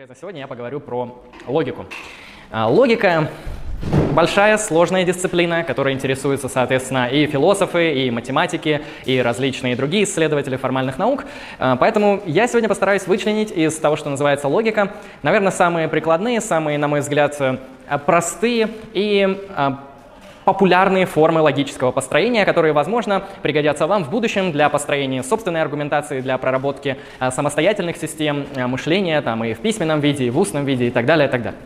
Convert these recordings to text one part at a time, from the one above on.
Конкретно сегодня я поговорю про логику. А, логика большая, сложная дисциплина, которая интересуется, соответственно, и философы, и математики, и различные другие исследователи формальных наук. А, поэтому я сегодня постараюсь вычленить из того, что называется логика, наверное, самые прикладные, самые, на мой взгляд, э, простые и а, популярные формы логического построения, которые, возможно, пригодятся вам в будущем для построения собственной аргументации, для проработки а, самостоятельных систем а, мышления, там, и в письменном виде, и в устном виде, и так далее, и так далее.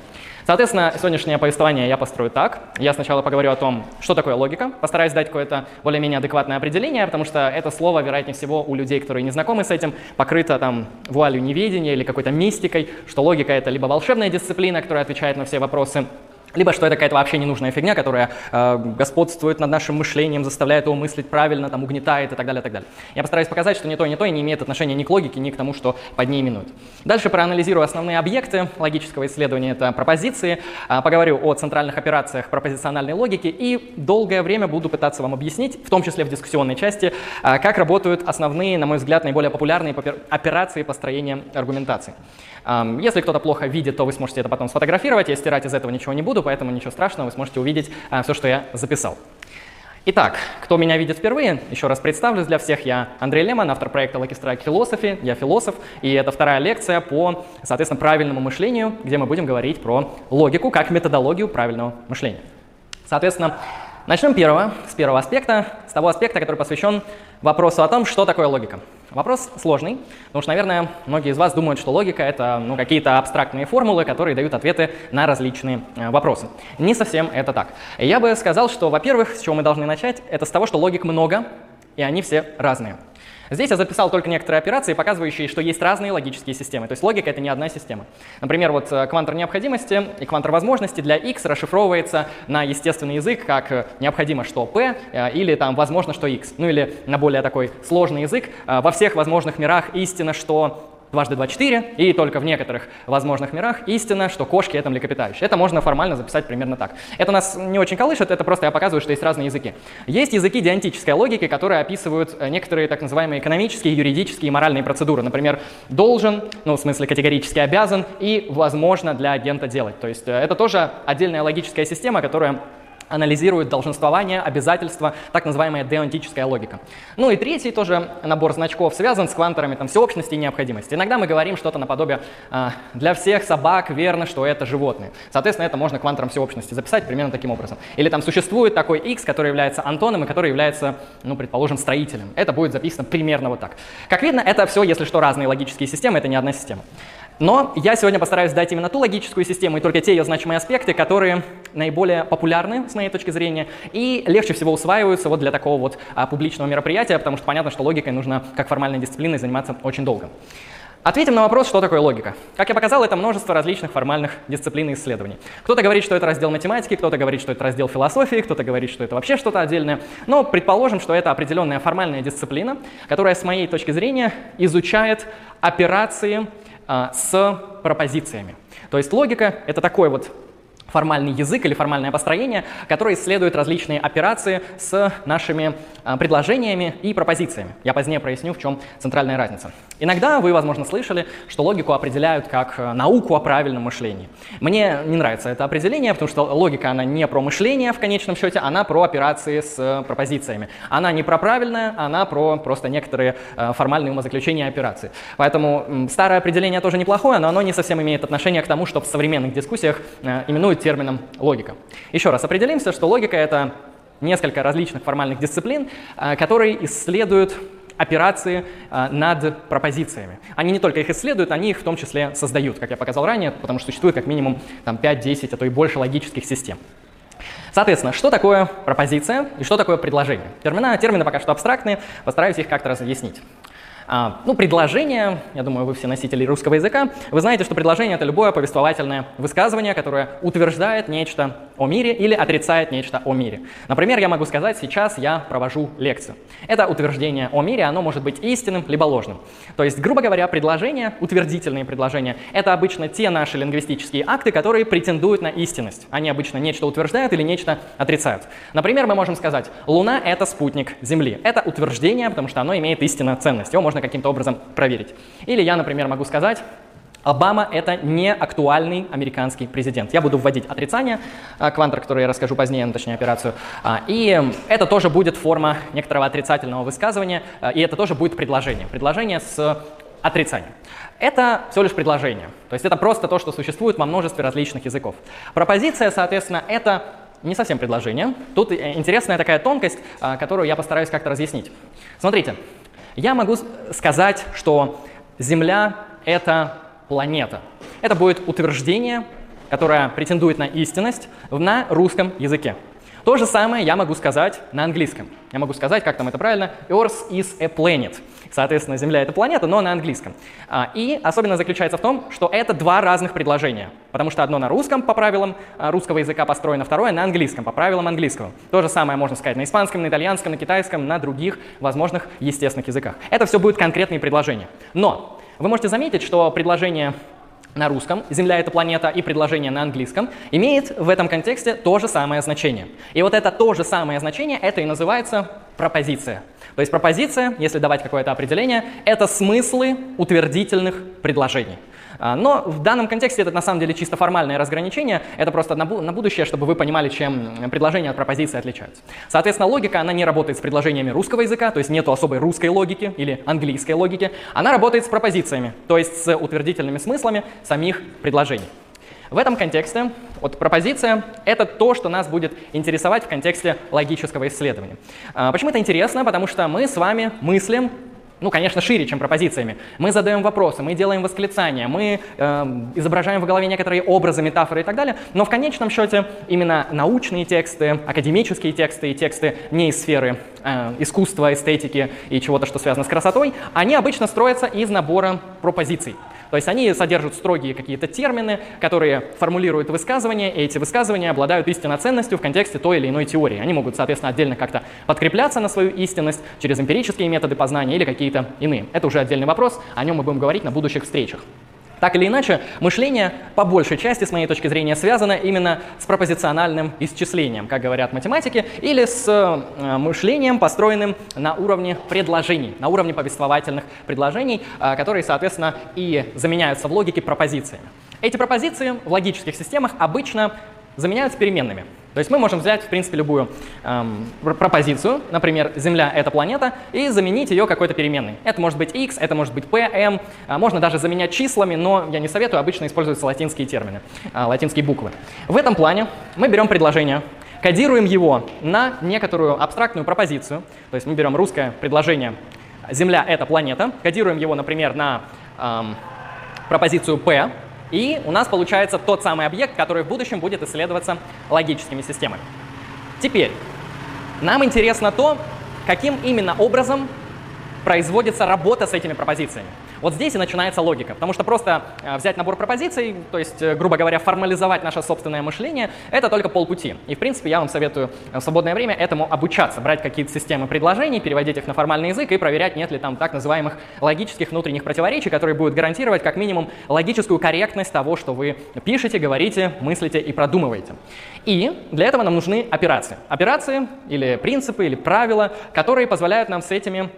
Соответственно, сегодняшнее повествование я построю так. Я сначала поговорю о том, что такое логика, постараюсь дать какое-то более-менее адекватное определение, потому что это слово, вероятнее всего, у людей, которые не знакомы с этим, покрыто там вуалью неведения или какой-то мистикой, что логика — это либо волшебная дисциплина, которая отвечает на все вопросы, либо что это какая-то вообще ненужная фигня, которая э, господствует над нашим мышлением, заставляет его мыслить правильно, там, угнетает и так далее, и так далее. Я постараюсь показать, что ни то, ни то и не имеет отношения ни к логике, ни к тому, что под ней именуют. Дальше проанализирую основные объекты логического исследования, это пропозиции, э, поговорю о центральных операциях пропозициональной логики и долгое время буду пытаться вам объяснить, в том числе в дискуссионной части, э, как работают основные, на мой взгляд, наиболее популярные операции построения аргументации. Э, если кто-то плохо видит, то вы сможете это потом сфотографировать, я стирать из этого ничего не буду, поэтому ничего страшного, вы сможете увидеть а, все, что я записал. Итак, кто меня видит впервые, еще раз представлюсь для всех. Я Андрей Лемон, автор проекта Lucky Strike Philosophy, я философ, и это вторая лекция по, соответственно, правильному мышлению, где мы будем говорить про логику как методологию правильного мышления. Соответственно, начнем первого, с первого аспекта, с того аспекта, который посвящен вопросу о том, что такое логика. Вопрос сложный, потому что, наверное, многие из вас думают, что логика — это ну, какие-то абстрактные формулы, которые дают ответы на различные э, вопросы. Не совсем это так. Я бы сказал, что, во-первых, с чего мы должны начать, это с того, что логик много, и они все разные. Здесь я записал только некоторые операции, показывающие, что есть разные логические системы. То есть логика — это не одна система. Например, вот э, квантор необходимости и квантор возможности для x расшифровывается на естественный язык как э, необходимо, что p, э, или там возможно, что x. Ну или на более такой сложный язык. Во всех возможных мирах истина, что дважды два четыре, и только в некоторых возможных мирах истина, что кошки — это млекопитающие. Это можно формально записать примерно так. Это нас не очень колышет, это просто я показываю, что есть разные языки. Есть языки диантической логики, которые описывают э, некоторые так называемые экономические, юридические и моральные процедуры. Например, должен, ну, в смысле категорически обязан, и возможно для агента делать. То есть э, это тоже отдельная логическая система, которая анализирует долженствование, обязательства, так называемая деонтическая логика. Ну и третий тоже набор значков связан с кванторами там, всеобщности и необходимости. Иногда мы говорим что-то наподобие э, «для всех собак верно, что это животные». Соответственно, это можно квантором всеобщности записать примерно таким образом. Или там существует такой x, который является антоном и который является, ну, предположим, строителем. Это будет записано примерно вот так. Как видно, это все, если что, разные логические системы, это не одна система. Но я сегодня постараюсь дать именно ту логическую систему и только те ее значимые аспекты, которые наиболее популярны с моей точки зрения и легче всего усваиваются вот для такого вот а, публичного мероприятия, потому что понятно, что логикой нужно как формальной дисциплиной заниматься очень долго. Ответим на вопрос, что такое логика. Как я показал, это множество различных формальных дисциплин и исследований. Кто-то говорит, что это раздел математики, кто-то говорит, что это раздел философии, кто-то говорит, что это вообще что-то отдельное. Но предположим, что это определенная формальная дисциплина, которая, с моей точки зрения, изучает операции с пропозициями. То есть логика — это такой вот формальный язык или формальное построение, которое исследует различные операции с нашими а, предложениями и пропозициями. Я позднее проясню, в чем центральная разница. Иногда вы, возможно, слышали, что логику определяют как э, науку о правильном мышлении. Мне не нравится это определение, потому что логика, она не про мышление в конечном счете, она про операции с э, пропозициями. Она не про правильное, она про просто некоторые э, формальные умозаключения операции. Поэтому старое определение тоже неплохое, но оно не совсем имеет отношение к тому, что в современных дискуссиях именуют термином логика. Еще раз определимся, что логика — это несколько различных формальных дисциплин, э, которые исследуют операции э, над пропозициями. Они не только их исследуют, они их в том числе создают, как я показал ранее, потому что существует как минимум там, 5-10, а то и больше логических систем. Соответственно, что такое пропозиция и что такое предложение? Термины, термины пока что абстрактные, постараюсь их как-то разъяснить. А, ну, предложение, я думаю, вы все носители русского языка, вы знаете, что предложение — это любое повествовательное высказывание, которое утверждает нечто о мире или отрицает нечто о мире. Например, я могу сказать, сейчас я провожу лекцию. Это утверждение о мире, оно может быть истинным либо ложным. То есть, грубо говоря, предложения, утвердительные предложения, это обычно те наши лингвистические акты, которые претендуют на истинность. Они обычно нечто утверждают или нечто отрицают. Например, мы можем сказать, Луна — это спутник Земли. Это утверждение, потому что оно имеет истинную ценность. Его можно каким-то образом проверить. Или я, например, могу сказать, Обама — это не актуальный американский президент. Я буду вводить отрицание, а, квантер, который я расскажу позднее, ну, точнее операцию. А, и это тоже будет форма некоторого отрицательного высказывания, а, и это тоже будет предложение. Предложение с отрицанием. Это всего лишь предложение. То есть это просто то, что существует во множестве различных языков. Пропозиция, соответственно, это не совсем предложение. Тут э, интересная такая тонкость, которую я постараюсь как-то разъяснить. Смотрите, я могу сказать, что Земля — это планета. Это будет утверждение, которое претендует на истинность на русском языке. То же самое я могу сказать на английском. Я могу сказать, как там это правильно, Earth is a planet. Соответственно, Земля — это планета, но на английском. А, и особенно заключается в том, что это два разных предложения. Потому что одно на русском по правилам а, русского языка построено, второе на английском по правилам английского. То же самое можно сказать на испанском, на итальянском, на китайском, на других возможных естественных языках. Это все будет конкретные предложения. Но вы можете заметить, что предложение на русском «Земля — это планета» и предложение на английском имеет в этом контексте то же самое значение. И вот это то же самое значение, это и называется пропозиция. То есть пропозиция, если давать какое-то определение, это смыслы утвердительных предложений. А, но в данном контексте это на самом деле чисто формальное разграничение, это просто на, на будущее, чтобы вы понимали, чем предложения от пропозиции отличаются. Соответственно, логика, она не работает с предложениями русского языка, то есть нету особой русской логики или английской логики, она работает с пропозициями, то есть с утвердительными смыслами самих предложений. В этом контексте вот пропозиция — это то, что нас будет интересовать в контексте логического исследования. А, почему это интересно? Потому что мы с вами мыслим ну, конечно, шире, чем пропозициями. Мы задаем вопросы, мы делаем восклицания, мы э, изображаем в голове некоторые образы, метафоры и так далее, но в конечном счете именно научные тексты, академические тексты и тексты не из сферы э, искусства, эстетики и чего-то, что связано с красотой, они обычно строятся из набора пропозиций. То есть они содержат строгие какие-то термины, которые формулируют высказывания, и эти высказывания обладают истинной ценностью в контексте той или иной теории. Они могут, соответственно, отдельно как-то подкрепляться на свою истинность через эмпирические методы познания или какие-то иные. Это уже отдельный вопрос, о нем мы будем говорить на будущих встречах. Так или иначе, мышление по большей части, с моей точки зрения, связано именно с пропозициональным исчислением, как говорят математики, или с э, мышлением, построенным на уровне предложений, на уровне повествовательных предложений, э, которые, соответственно, и заменяются в логике пропозициями. Эти пропозиции в логических системах обычно заменяются переменными. То есть мы можем взять, в принципе, любую эм, пропозицию, например, Земля — это планета, и заменить ее какой-то переменной. Это может быть x, это может быть p, m, а можно даже заменять числами, но я не советую, обычно используются латинские термины, э, латинские буквы. В этом плане мы берем предложение, кодируем его на некоторую абстрактную пропозицию, то есть мы берем русское предложение «Земля — это планета», кодируем его, например, на эм, пропозицию p, и у нас получается тот самый объект, который в будущем будет исследоваться логическими системами. Теперь, нам интересно то, каким именно образом производится работа с этими пропозициями. Вот здесь и начинается логика, потому что просто э, взять набор пропозиций, то есть, э, грубо говоря, формализовать наше собственное мышление, это только полпути. И, в принципе, я вам советую в свободное время этому обучаться, брать какие-то системы предложений, переводить их на формальный язык и проверять, нет ли там так называемых логических внутренних противоречий, которые будут гарантировать как минимум логическую корректность того, что вы пишете, говорите, мыслите и продумываете. И для этого нам нужны операции. Операции или принципы, или правила, которые позволяют нам с этими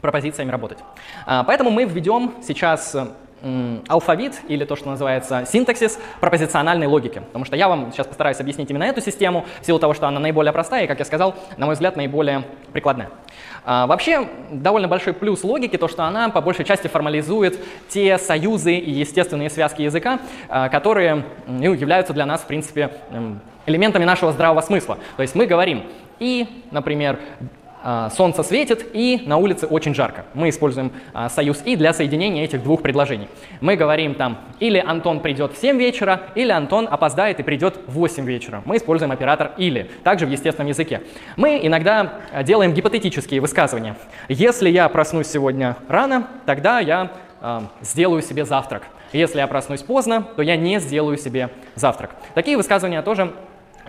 пропозициями работать. А, поэтому мы введем сейчас алфавит или то, что называется синтаксис пропозициональной логики. Потому что я вам сейчас постараюсь объяснить именно эту систему, в силу того, что она наиболее простая и, как я сказал, на мой взгляд, наиболее прикладная. А, вообще, довольно большой плюс логики то, что она по большей части формализует те союзы и естественные связки языка, а, которые ну, являются для нас, в принципе, элементами нашего здравого смысла. То есть мы говорим и, например, солнце светит и на улице очень жарко. Мы используем а, союз «и» для соединения этих двух предложений. Мы говорим там или Антон придет в 7 вечера, или Антон опоздает и придет в 8 вечера. Мы используем оператор «или», также в естественном языке. Мы иногда а, делаем гипотетические высказывания. Если я проснусь сегодня рано, тогда я сделаю себе завтрак. Если я проснусь поздно, то я не сделаю себе завтрак. Такие высказывания тоже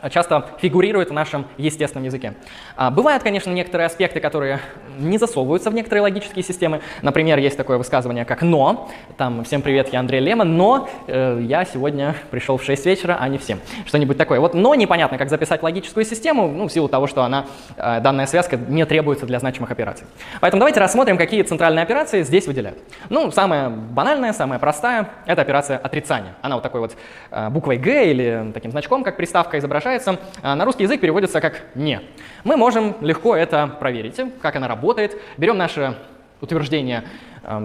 часто фигурирует в нашем естественном языке. А, бывают, конечно, некоторые аспекты, которые не засовываются в некоторые логические системы. Например, есть такое высказывание, как «но». Там «Всем привет, я Андрей Лемон, но э, я сегодня пришел в 6 вечера, а не в 7». Что-нибудь такое. Вот «но» непонятно, как записать логическую систему, ну, в силу того, что она, э, данная связка не требуется для значимых операций. Поэтому давайте рассмотрим, какие центральные операции здесь выделяют. Ну, самая банальная, самая простая – это операция отрицания. Она вот такой вот э, буквой «г» или таким значком, как приставка изображает изображается, а, на русский язык переводится как «не». Мы можем легко это проверить, как она работает. Берем наше утверждение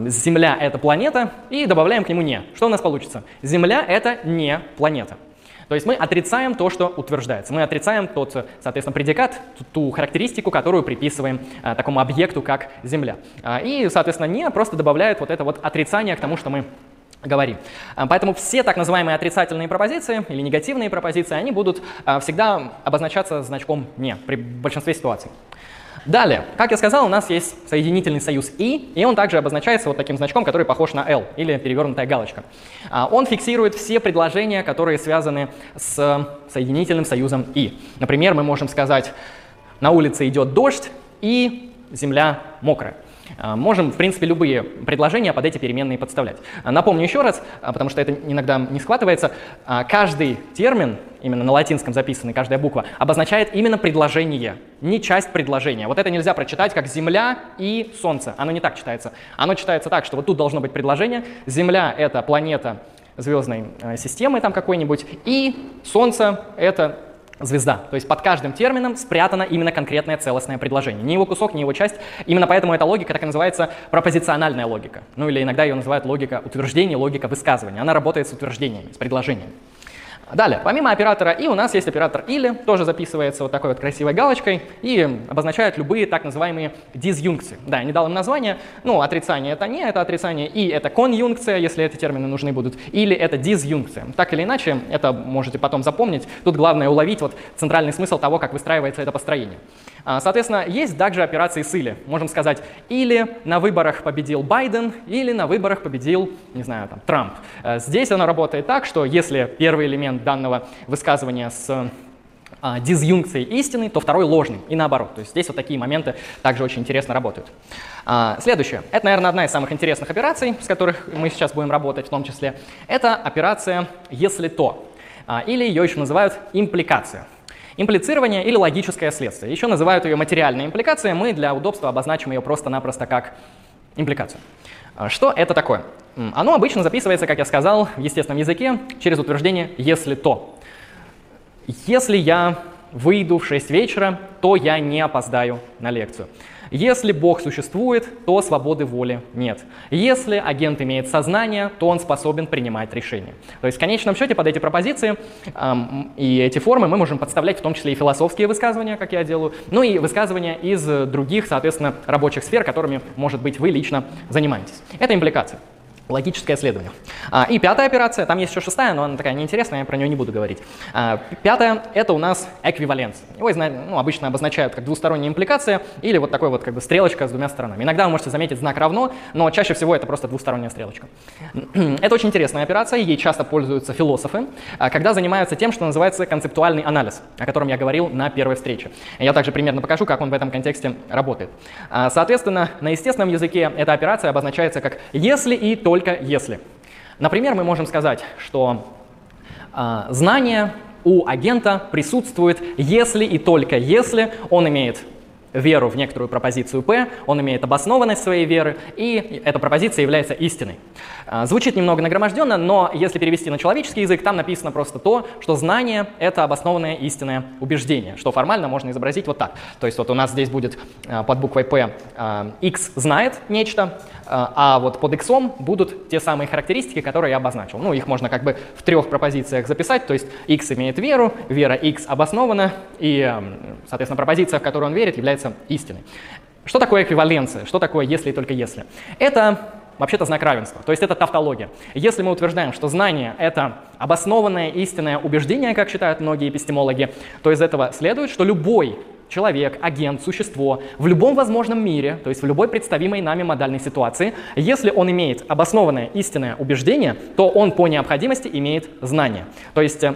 «Земля — это планета» и добавляем к нему «не». Что у нас получится? Земля — это не планета. То есть мы отрицаем то, что утверждается. Мы отрицаем тот, соответственно, предикат, ту характеристику, которую приписываем а, такому объекту, как Земля. А, и, соответственно, не просто добавляет вот это вот отрицание к тому, что мы говорим. А, поэтому все так называемые отрицательные пропозиции или негативные пропозиции, они будут а, всегда обозначаться значком «не» при большинстве ситуаций. Далее, как я сказал, у нас есть соединительный союз «и», и он также обозначается вот таким значком, который похож на «л» или перевернутая галочка. А, он фиксирует все предложения, которые связаны с соединительным союзом «и». Например, мы можем сказать «на улице идет дождь» и «земля мокрая». А, можем, в принципе, любые предложения под эти переменные подставлять. А, напомню еще раз, а, потому что это иногда не схватывается, каждый термин, именно на латинском записанный, каждая буква, обозначает именно предложение, не часть предложения. Вот это нельзя прочитать как «Земля» и «Солнце». Оно не так читается. Оно читается так, что вот тут должно быть предложение. Земля — это планета звездной системы там какой-нибудь, и Солнце — это звезда. То есть под каждым термином спрятано именно конкретное целостное предложение. Не его кусок, не его часть. Именно поэтому эта логика так и называется пропозициональная логика. Ну или иногда ее называют логика утверждения, логика высказывания. Она работает с утверждениями, с предложениями. Далее, помимо оператора «и» у нас есть оператор «или», тоже записывается вот такой вот красивой галочкой и обозначает любые так называемые дизъюнкции. Да, я не дал им название, ну, отрицание это не, это отрицание, и это конъюнкция, если эти термины нужны будут, или это дизъюнкция. Так или иначе, это можете потом запомнить. Тут главное уловить вот центральный смысл того, как выстраивается это построение. А, соответственно, есть также операции с «или». Можем сказать «или на выборах победил Байден», или на выборах победил, не знаю, там, Трамп. Э, здесь оно работает так, что если первый элемент данного высказывания с а, дизъюнкцией истины, то второй ложный, и наоборот. То есть здесь вот такие моменты также очень интересно работают. А, следующее. Это, наверное, одна из самых интересных операций, с которых мы сейчас будем работать в том числе. Это операция «если то», или ее еще называют импликация. Имплицирование или логическое следствие. Еще называют ее материальной импликацией, мы для удобства обозначим ее просто-напросто как импликацию. А, что это такое? Оно обычно записывается, как я сказал, в естественном языке через утверждение «если то». Если я выйду в 6 вечера, то я не опоздаю на лекцию. Если Бог существует, то свободы воли нет. Если агент имеет сознание, то он способен принимать решения. То есть в конечном счете под эти пропозиции эм, и эти формы мы можем подставлять в том числе и философские высказывания, как я делаю, ну и высказывания из других, соответственно, рабочих сфер, которыми, может быть, вы лично занимаетесь. Это импликация. Логическое следование. А, и пятая операция, там есть еще шестая, но она такая неинтересная, я про нее не буду говорить. А, пятая — это у нас эквиваленция. Его ну, обычно обозначают как двусторонняя импликация или вот такой вот как бы стрелочка с двумя сторонами. Иногда вы можете заметить знак равно, но чаще всего это просто двусторонняя стрелочка. Это очень интересная операция, ей часто пользуются философы, а, когда занимаются тем, что называется концептуальный анализ, о котором я говорил на первой встрече. Я также примерно покажу, как он в этом контексте работает. Соответственно, на естественном языке эта операция обозначается как «если и то только если. Например, мы можем сказать, что э, знание у агента присутствует, если и только если он имеет веру в некоторую пропозицию P, он имеет обоснованность своей веры, и эта пропозиция является истиной. А, звучит немного нагроможденно, но если перевести на человеческий язык, там написано просто то, что знание — это обоснованное истинное убеждение, что формально можно изобразить вот так. То есть вот у нас здесь будет а, под буквой P x знает нечто, а вот под x будут те самые характеристики, которые я обозначил. Ну, их можно как бы в трех пропозициях записать, то есть x имеет веру, вера x обоснована, и, соответственно, пропозиция, в которую он верит, является истиной. Что такое эквиваленция? Что такое если и только если? Это вообще-то знак равенства, то есть это тавтология. Если мы утверждаем, что знание — это обоснованное истинное убеждение, как считают многие эпистемологи, то из этого следует, что любой человек, агент, существо в любом возможном мире, то есть в любой представимой нами модальной ситуации, если он имеет обоснованное истинное убеждение, то он по необходимости имеет знание. То есть э,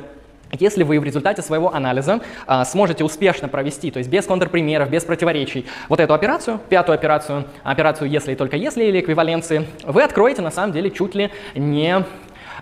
если вы в результате своего анализа а, сможете успешно провести, то есть без контрпримеров, без противоречий, вот эту операцию, пятую операцию, операцию «если и только если» или эквиваленции, вы откроете на самом деле чуть ли не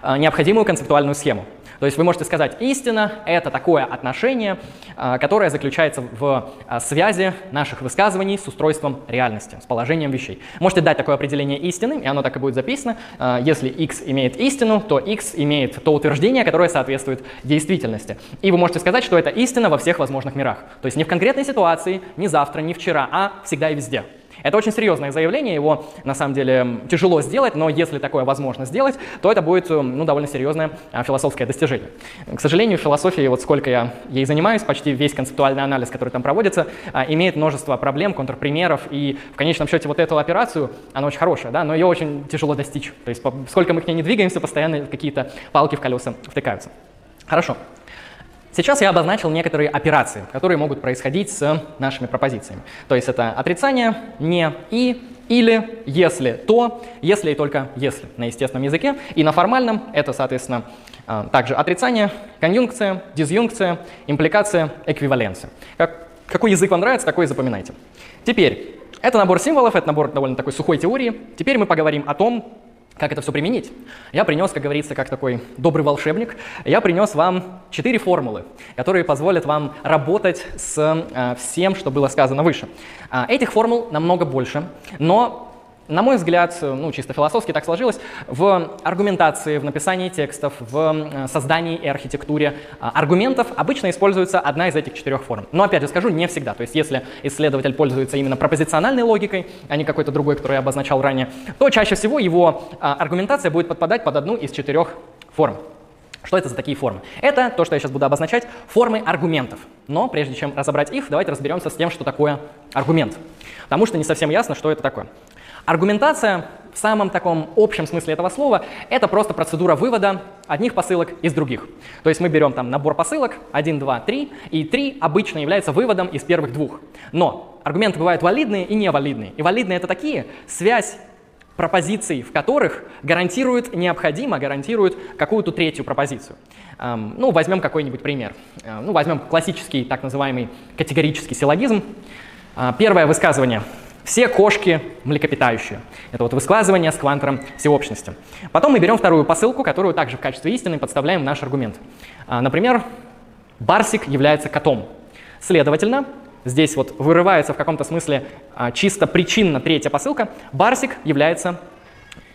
а, необходимую концептуальную схему. То есть вы можете сказать, истина — это такое отношение, а, которое заключается в а, связи наших высказываний с устройством реальности, с положением вещей. Можете дать такое определение истины, и оно так и будет записано. А, если x имеет истину, то x имеет то утверждение, которое соответствует действительности. И вы можете сказать, что это истина во всех возможных мирах. То есть не в конкретной ситуации, не завтра, не вчера, а всегда и везде. Это очень серьезное заявление, его на самом деле тяжело сделать, но если такое возможно сделать, то это будет ну, довольно серьезное а, философское достижение. К сожалению, философия, вот сколько я ей занимаюсь, почти весь концептуальный анализ, который там проводится, а, имеет множество проблем, контрпримеров, и в конечном счете вот эту операцию, она очень хорошая, да, но ее очень тяжело достичь. То есть сколько мы к ней не двигаемся, постоянно какие-то палки в колеса втыкаются. Хорошо. Сейчас я обозначил некоторые операции, которые могут происходить с нашими пропозициями. То есть это отрицание, не и, или, если, то, если и только если на естественном языке. И на формальном это, соответственно, а, также отрицание, конъюнкция, дизъюнкция, импликация, эквиваленция. Как, какой язык вам нравится, такой и запоминайте. Теперь, это набор символов, это набор довольно такой сухой теории. Теперь мы поговорим о том, как это все применить? Я принес, как говорится, как такой добрый волшебник, я принес вам четыре формулы, которые позволят вам работать с э, всем, что было сказано выше. Э, этих формул намного больше, но на мой взгляд, ну, чисто философски так сложилось, в аргументации, в написании текстов, в э, создании и архитектуре а, аргументов обычно используется одна из этих четырех форм. Но, опять же скажу, не всегда. То есть, если исследователь пользуется именно пропозициональной логикой, а не какой-то другой, которую я обозначал ранее, то чаще всего его а, аргументация будет подпадать под одну из четырех форм. Что это за такие формы? Это то, что я сейчас буду обозначать, формы аргументов. Но прежде чем разобрать их, давайте разберемся с тем, что такое аргумент. Потому что не совсем ясно, что это такое. Аргументация в самом таком общем смысле этого слова – это просто процедура вывода одних посылок из других. То есть мы берем там набор посылок 1, 2, 3, и 3 обычно является выводом из первых двух. Но аргументы бывают валидные и невалидные. И валидные – это такие, связь пропозиций, в которых гарантирует, необходимо гарантирует какую-то третью пропозицию. Эм, ну, возьмем какой-нибудь пример. Э, ну, возьмем классический так называемый категорический силлогизм. Э, первое высказывание – все кошки млекопитающие. Это вот высказывание с квантером всеобщности. Потом мы берем вторую посылку, которую также в качестве истины подставляем в наш аргумент. А, например, Барсик является котом. Следовательно, здесь вот вырывается в каком-то смысле а, чисто причинно третья посылка. Барсик является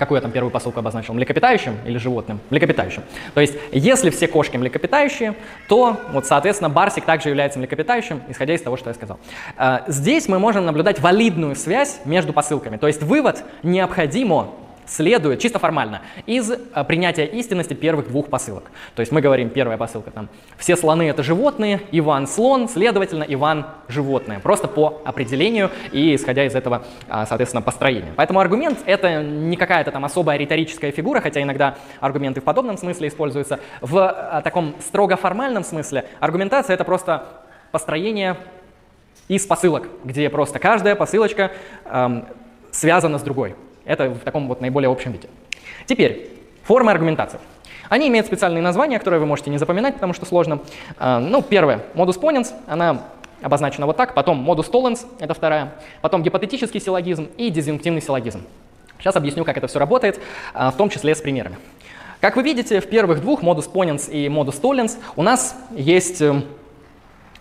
Какую я там первую посылку обозначил? Млекопитающим или животным? Млекопитающим. То есть, если все кошки млекопитающие, то, вот, соответственно, барсик также является млекопитающим, исходя из того, что я сказал. А, здесь мы можем наблюдать валидную связь между посылками. То есть, вывод необходимо следует чисто формально из а, принятия истинности первых двух посылок. То есть мы говорим, первая посылка там, все слоны это животные, Иван слон, следовательно, Иван животное. Просто по определению и исходя из этого, а, соответственно, построения. Поэтому аргумент это не какая-то там особая риторическая фигура, хотя иногда аргументы в подобном смысле используются. В а, таком строго формальном смысле аргументация это просто построение из посылок, где просто каждая посылочка эм, связана с другой. Это в таком вот наиболее общем виде. Теперь, формы аргументации. Они имеют специальные названия, которые вы можете не запоминать, потому что сложно. А, ну, первое, модус поненс, она обозначена вот так, потом модус толленс, это вторая, потом гипотетический силлогизм и дизъюнктивный силлогизм. Сейчас объясню, как это все работает, а, в том числе с примерами. Как вы видите, в первых двух, модус поненс и модус толленс, у нас есть эм,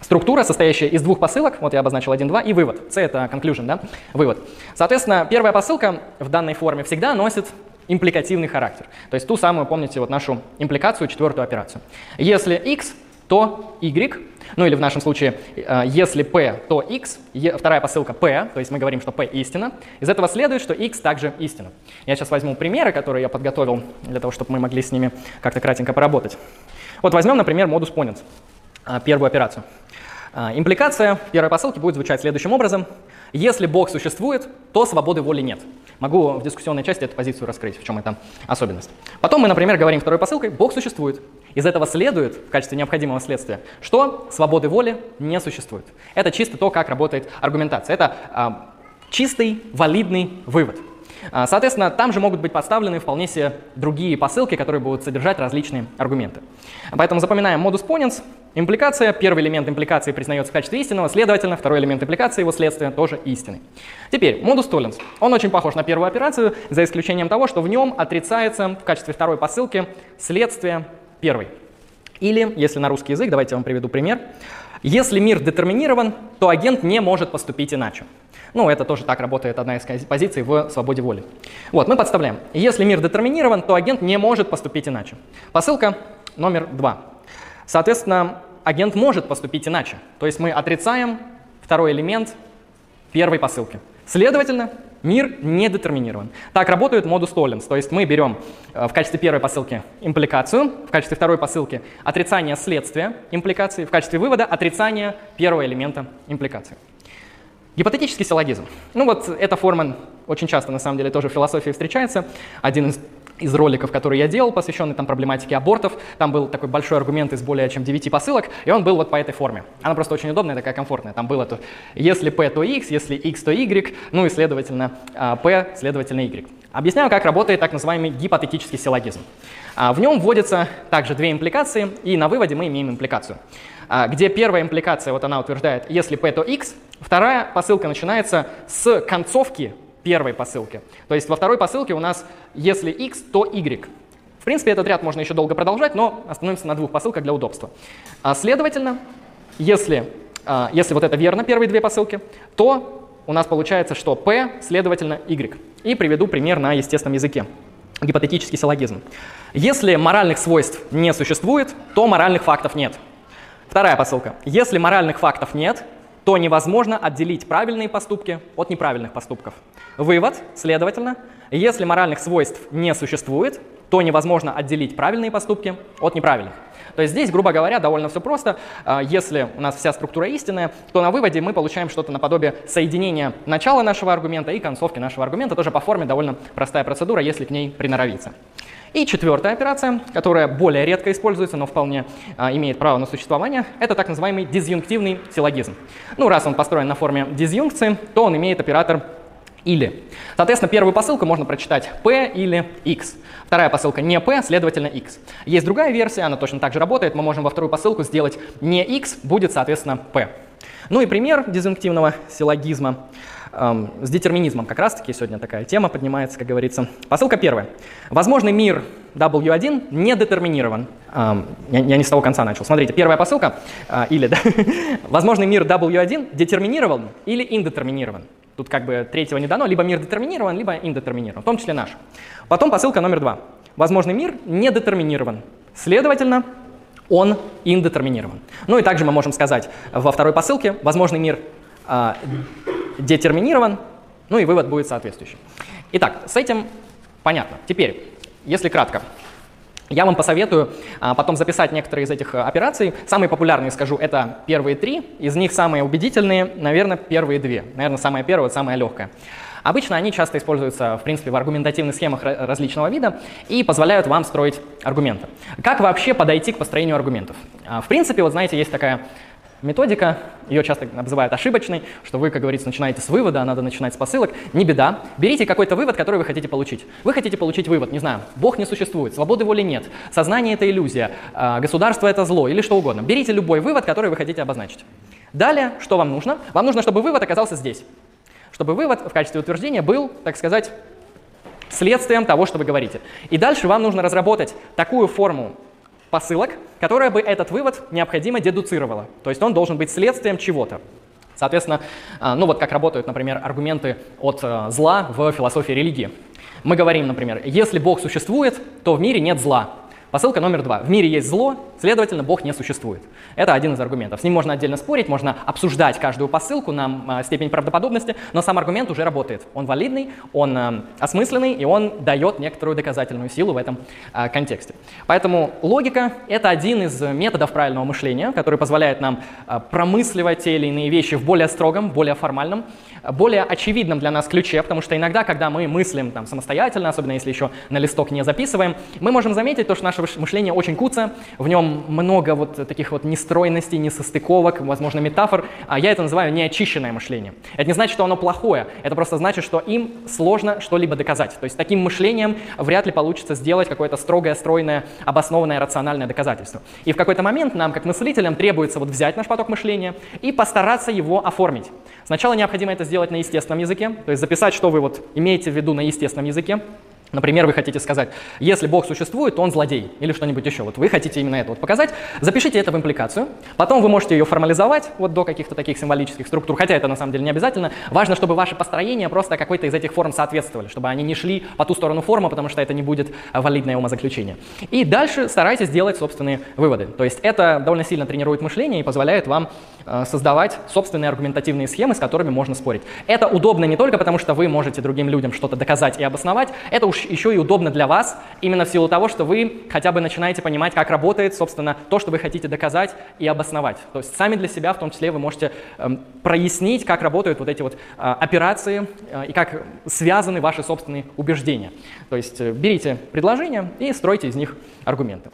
Структура, состоящая из двух посылок, вот я обозначил 1, 2, и вывод. C — это conclusion, да, вывод. Соответственно, первая посылка в данной форме всегда носит импликативный характер. То есть ту самую, помните, вот нашу импликацию, четвертую операцию. Если x, то y, ну или в нашем случае, э, если p, то x, вторая посылка p, то есть мы говорим, что p истина. Из этого следует, что x также истина. Я сейчас возьму примеры, которые я подготовил для того, чтобы мы могли с ними как-то кратенько поработать. Вот возьмем, например, модус ponens, э, первую операцию. А, импликация первой посылки будет звучать следующим образом. Если Бог существует, то свободы воли нет. Могу в дискуссионной части эту позицию раскрыть, в чем это особенность. Потом мы, например, говорим второй посылкой, Бог существует. Из этого следует, в качестве необходимого следствия, что свободы воли не существует. Это чисто то, как работает аргументация. Это а, чистый, валидный вывод. А, соответственно, там же могут быть подставлены вполне себе другие посылки, которые будут содержать различные аргументы. Поэтому запоминаем модус ponens, импликация, первый элемент импликации признается в качестве истинного, следовательно, второй элемент импликации, его следствие, тоже истинный. Теперь, модус tollens. Он очень похож на первую операцию, за исключением того, что в нем отрицается в качестве второй посылки следствие первой. Или, если на русский язык, давайте я вам приведу пример. Если мир детерминирован, то агент не может поступить иначе. Ну, это тоже так работает одна из позиций в свободе воли. Вот, мы подставляем. Если мир детерминирован, то агент не может поступить иначе. Посылка номер два. Соответственно, агент может поступить иначе. То есть мы отрицаем второй элемент первой посылки. Следовательно, Мир не детерминирован. Так работает модус Толлинс. То есть мы берем э, в качестве первой посылки импликацию, в качестве второй посылки отрицание следствия импликации, в качестве вывода отрицание первого элемента импликации. Гипотетический силлогизм. Ну вот эта форма очень часто на самом деле тоже в философии встречается. Один из из роликов, которые я делал, посвященный там проблематике абортов. Там был такой большой аргумент из более чем 9 посылок, и он был вот по этой форме. Она просто очень удобная, такая комфортная. Там было то, если p, то x, если x, то y, ну и, следовательно, а, p, следовательно, y. Объясняю, как работает так называемый гипотетический силлогизм. А, в нем вводятся также две импликации, и на выводе мы имеем импликацию. А, где первая импликация, вот она утверждает, если p, то x, вторая посылка начинается с концовки первой посылки. То есть во второй посылке у нас если x, то y. В принципе, этот ряд можно еще долго продолжать, но остановимся на двух посылках для удобства. А, следовательно, если, а, если вот это верно, первые две посылки, то у нас получается, что p, следовательно, y. И приведу пример на естественном языке. Гипотетический силлогизм. Если моральных свойств не существует, то моральных фактов нет. Вторая посылка. Если моральных фактов нет, то невозможно отделить правильные поступки от неправильных поступков. Вывод, следовательно, если моральных свойств не существует, то невозможно отделить правильные поступки от неправильных. То есть здесь, грубо говоря, довольно все просто. А, если у нас вся структура истинная, то на выводе мы получаем что-то наподобие соединения начала нашего аргумента и концовки нашего аргумента. Тоже по форме довольно простая процедура, если к ней приноровиться. И четвертая операция, которая более редко используется, но вполне а, имеет право на существование, это так называемый дизъюнктивный силлогизм. Ну, раз он построен на форме дизъюнкции, то он имеет оператор или. Соответственно, первую посылку можно прочитать p или x. Вторая посылка не p, следовательно x. Есть другая версия, она точно так же работает. Мы можем во вторую посылку сделать не x, будет, соответственно, p. Ну и пример дизъюнктивного силлогизма с детерминизмом. Как раз-таки сегодня такая тема поднимается, как говорится. Посылка первая. Возможный мир W1 не детерминирован. Я, я не с того конца начал. Смотрите, первая посылка, э, или, да, возможный мир W1 детерминирован или индетерминирован. Тут как бы третьего не дано, либо мир детерминирован, либо индетерминирован, в том числе наш. Потом посылка номер два. Возможный мир не детерминирован. Следовательно, он индетерминирован. Ну и также мы можем сказать во второй посылке, возможный мир э, детерминирован, ну и вывод будет соответствующий. Итак, с этим понятно. Теперь, если кратко, я вам посоветую а, потом записать некоторые из этих а, операций. Самые популярные, скажу, это первые три. Из них самые убедительные, наверное, первые две. Наверное, самая первая, самая легкая. Обычно они часто используются, в принципе, в аргументативных схемах различного вида и позволяют вам строить аргументы. Как вообще подойти к построению аргументов? А, в принципе, вот знаете, есть такая методика, ее часто называют ошибочной, что вы, как говорится, начинаете с вывода, а надо начинать с посылок. Не беда. Берите какой-то вывод, который вы хотите получить. Вы хотите получить вывод, не знаю, Бог не существует, свободы воли нет, сознание это иллюзия, а, государство это зло или что угодно. Берите любой вывод, который вы хотите обозначить. Далее, что вам нужно? Вам нужно, чтобы вывод оказался здесь. Чтобы вывод в качестве утверждения был, так сказать, следствием того, что вы говорите. И дальше вам нужно разработать такую форму посылок, которая бы этот вывод необходимо дедуцировала. То есть он должен быть следствием чего-то. Соответственно, а, ну вот как работают, например, аргументы от э, зла в философии религии. Мы говорим, например, если Бог существует, то в мире нет зла. Посылка номер два. В мире есть зло, следовательно, Бог не существует. Это один из аргументов. С ним можно отдельно спорить, можно обсуждать каждую посылку на а, степень правдоподобности, но сам аргумент уже работает. Он валидный, он а, осмысленный, и он дает некоторую доказательную силу в этом а, контексте. Поэтому логика — это один из методов правильного мышления, который позволяет нам промысливать те или иные вещи в более строгом, более формальном, более очевидном для нас ключе, потому что иногда, когда мы мыслим там, самостоятельно, особенно если еще на листок не записываем, мы можем заметить то, что наша ваше мышление очень куца, в нем много вот таких вот нестройностей, несостыковок, возможно, метафор, а я это называю неочищенное мышление. Это не значит, что оно плохое, это просто значит, что им сложно что-либо доказать. То есть таким мышлением вряд ли получится сделать какое-то строгое, стройное, обоснованное, рациональное доказательство. И в какой-то момент нам, как мыслителям, требуется вот взять наш поток мышления и постараться его оформить. Сначала необходимо это сделать на естественном языке, то есть записать, что вы вот имеете в виду на естественном языке, Например, вы хотите сказать, если Бог существует, то он злодей или что-нибудь еще. Вот вы хотите именно это вот показать. Запишите это в импликацию. Потом вы можете ее формализовать вот до каких-то таких символических структур, хотя это на самом деле не обязательно. Важно, чтобы ваши построения просто какой-то из этих форм соответствовали, чтобы они не шли по ту сторону формы, потому что это не будет валидное умозаключение. И дальше старайтесь делать собственные выводы. То есть это довольно сильно тренирует мышление и позволяет вам э, создавать собственные аргументативные схемы, с которыми можно спорить. Это удобно не только потому, что вы можете другим людям что-то доказать и обосновать, это уж еще и удобно для вас, именно в силу того, что вы хотя бы начинаете понимать, как работает, собственно, то, что вы хотите доказать и обосновать. То есть сами для себя, в том числе, вы можете э, прояснить, как работают вот эти вот э, операции э, и как связаны ваши собственные убеждения. То есть э, берите предложения и стройте из них аргументы.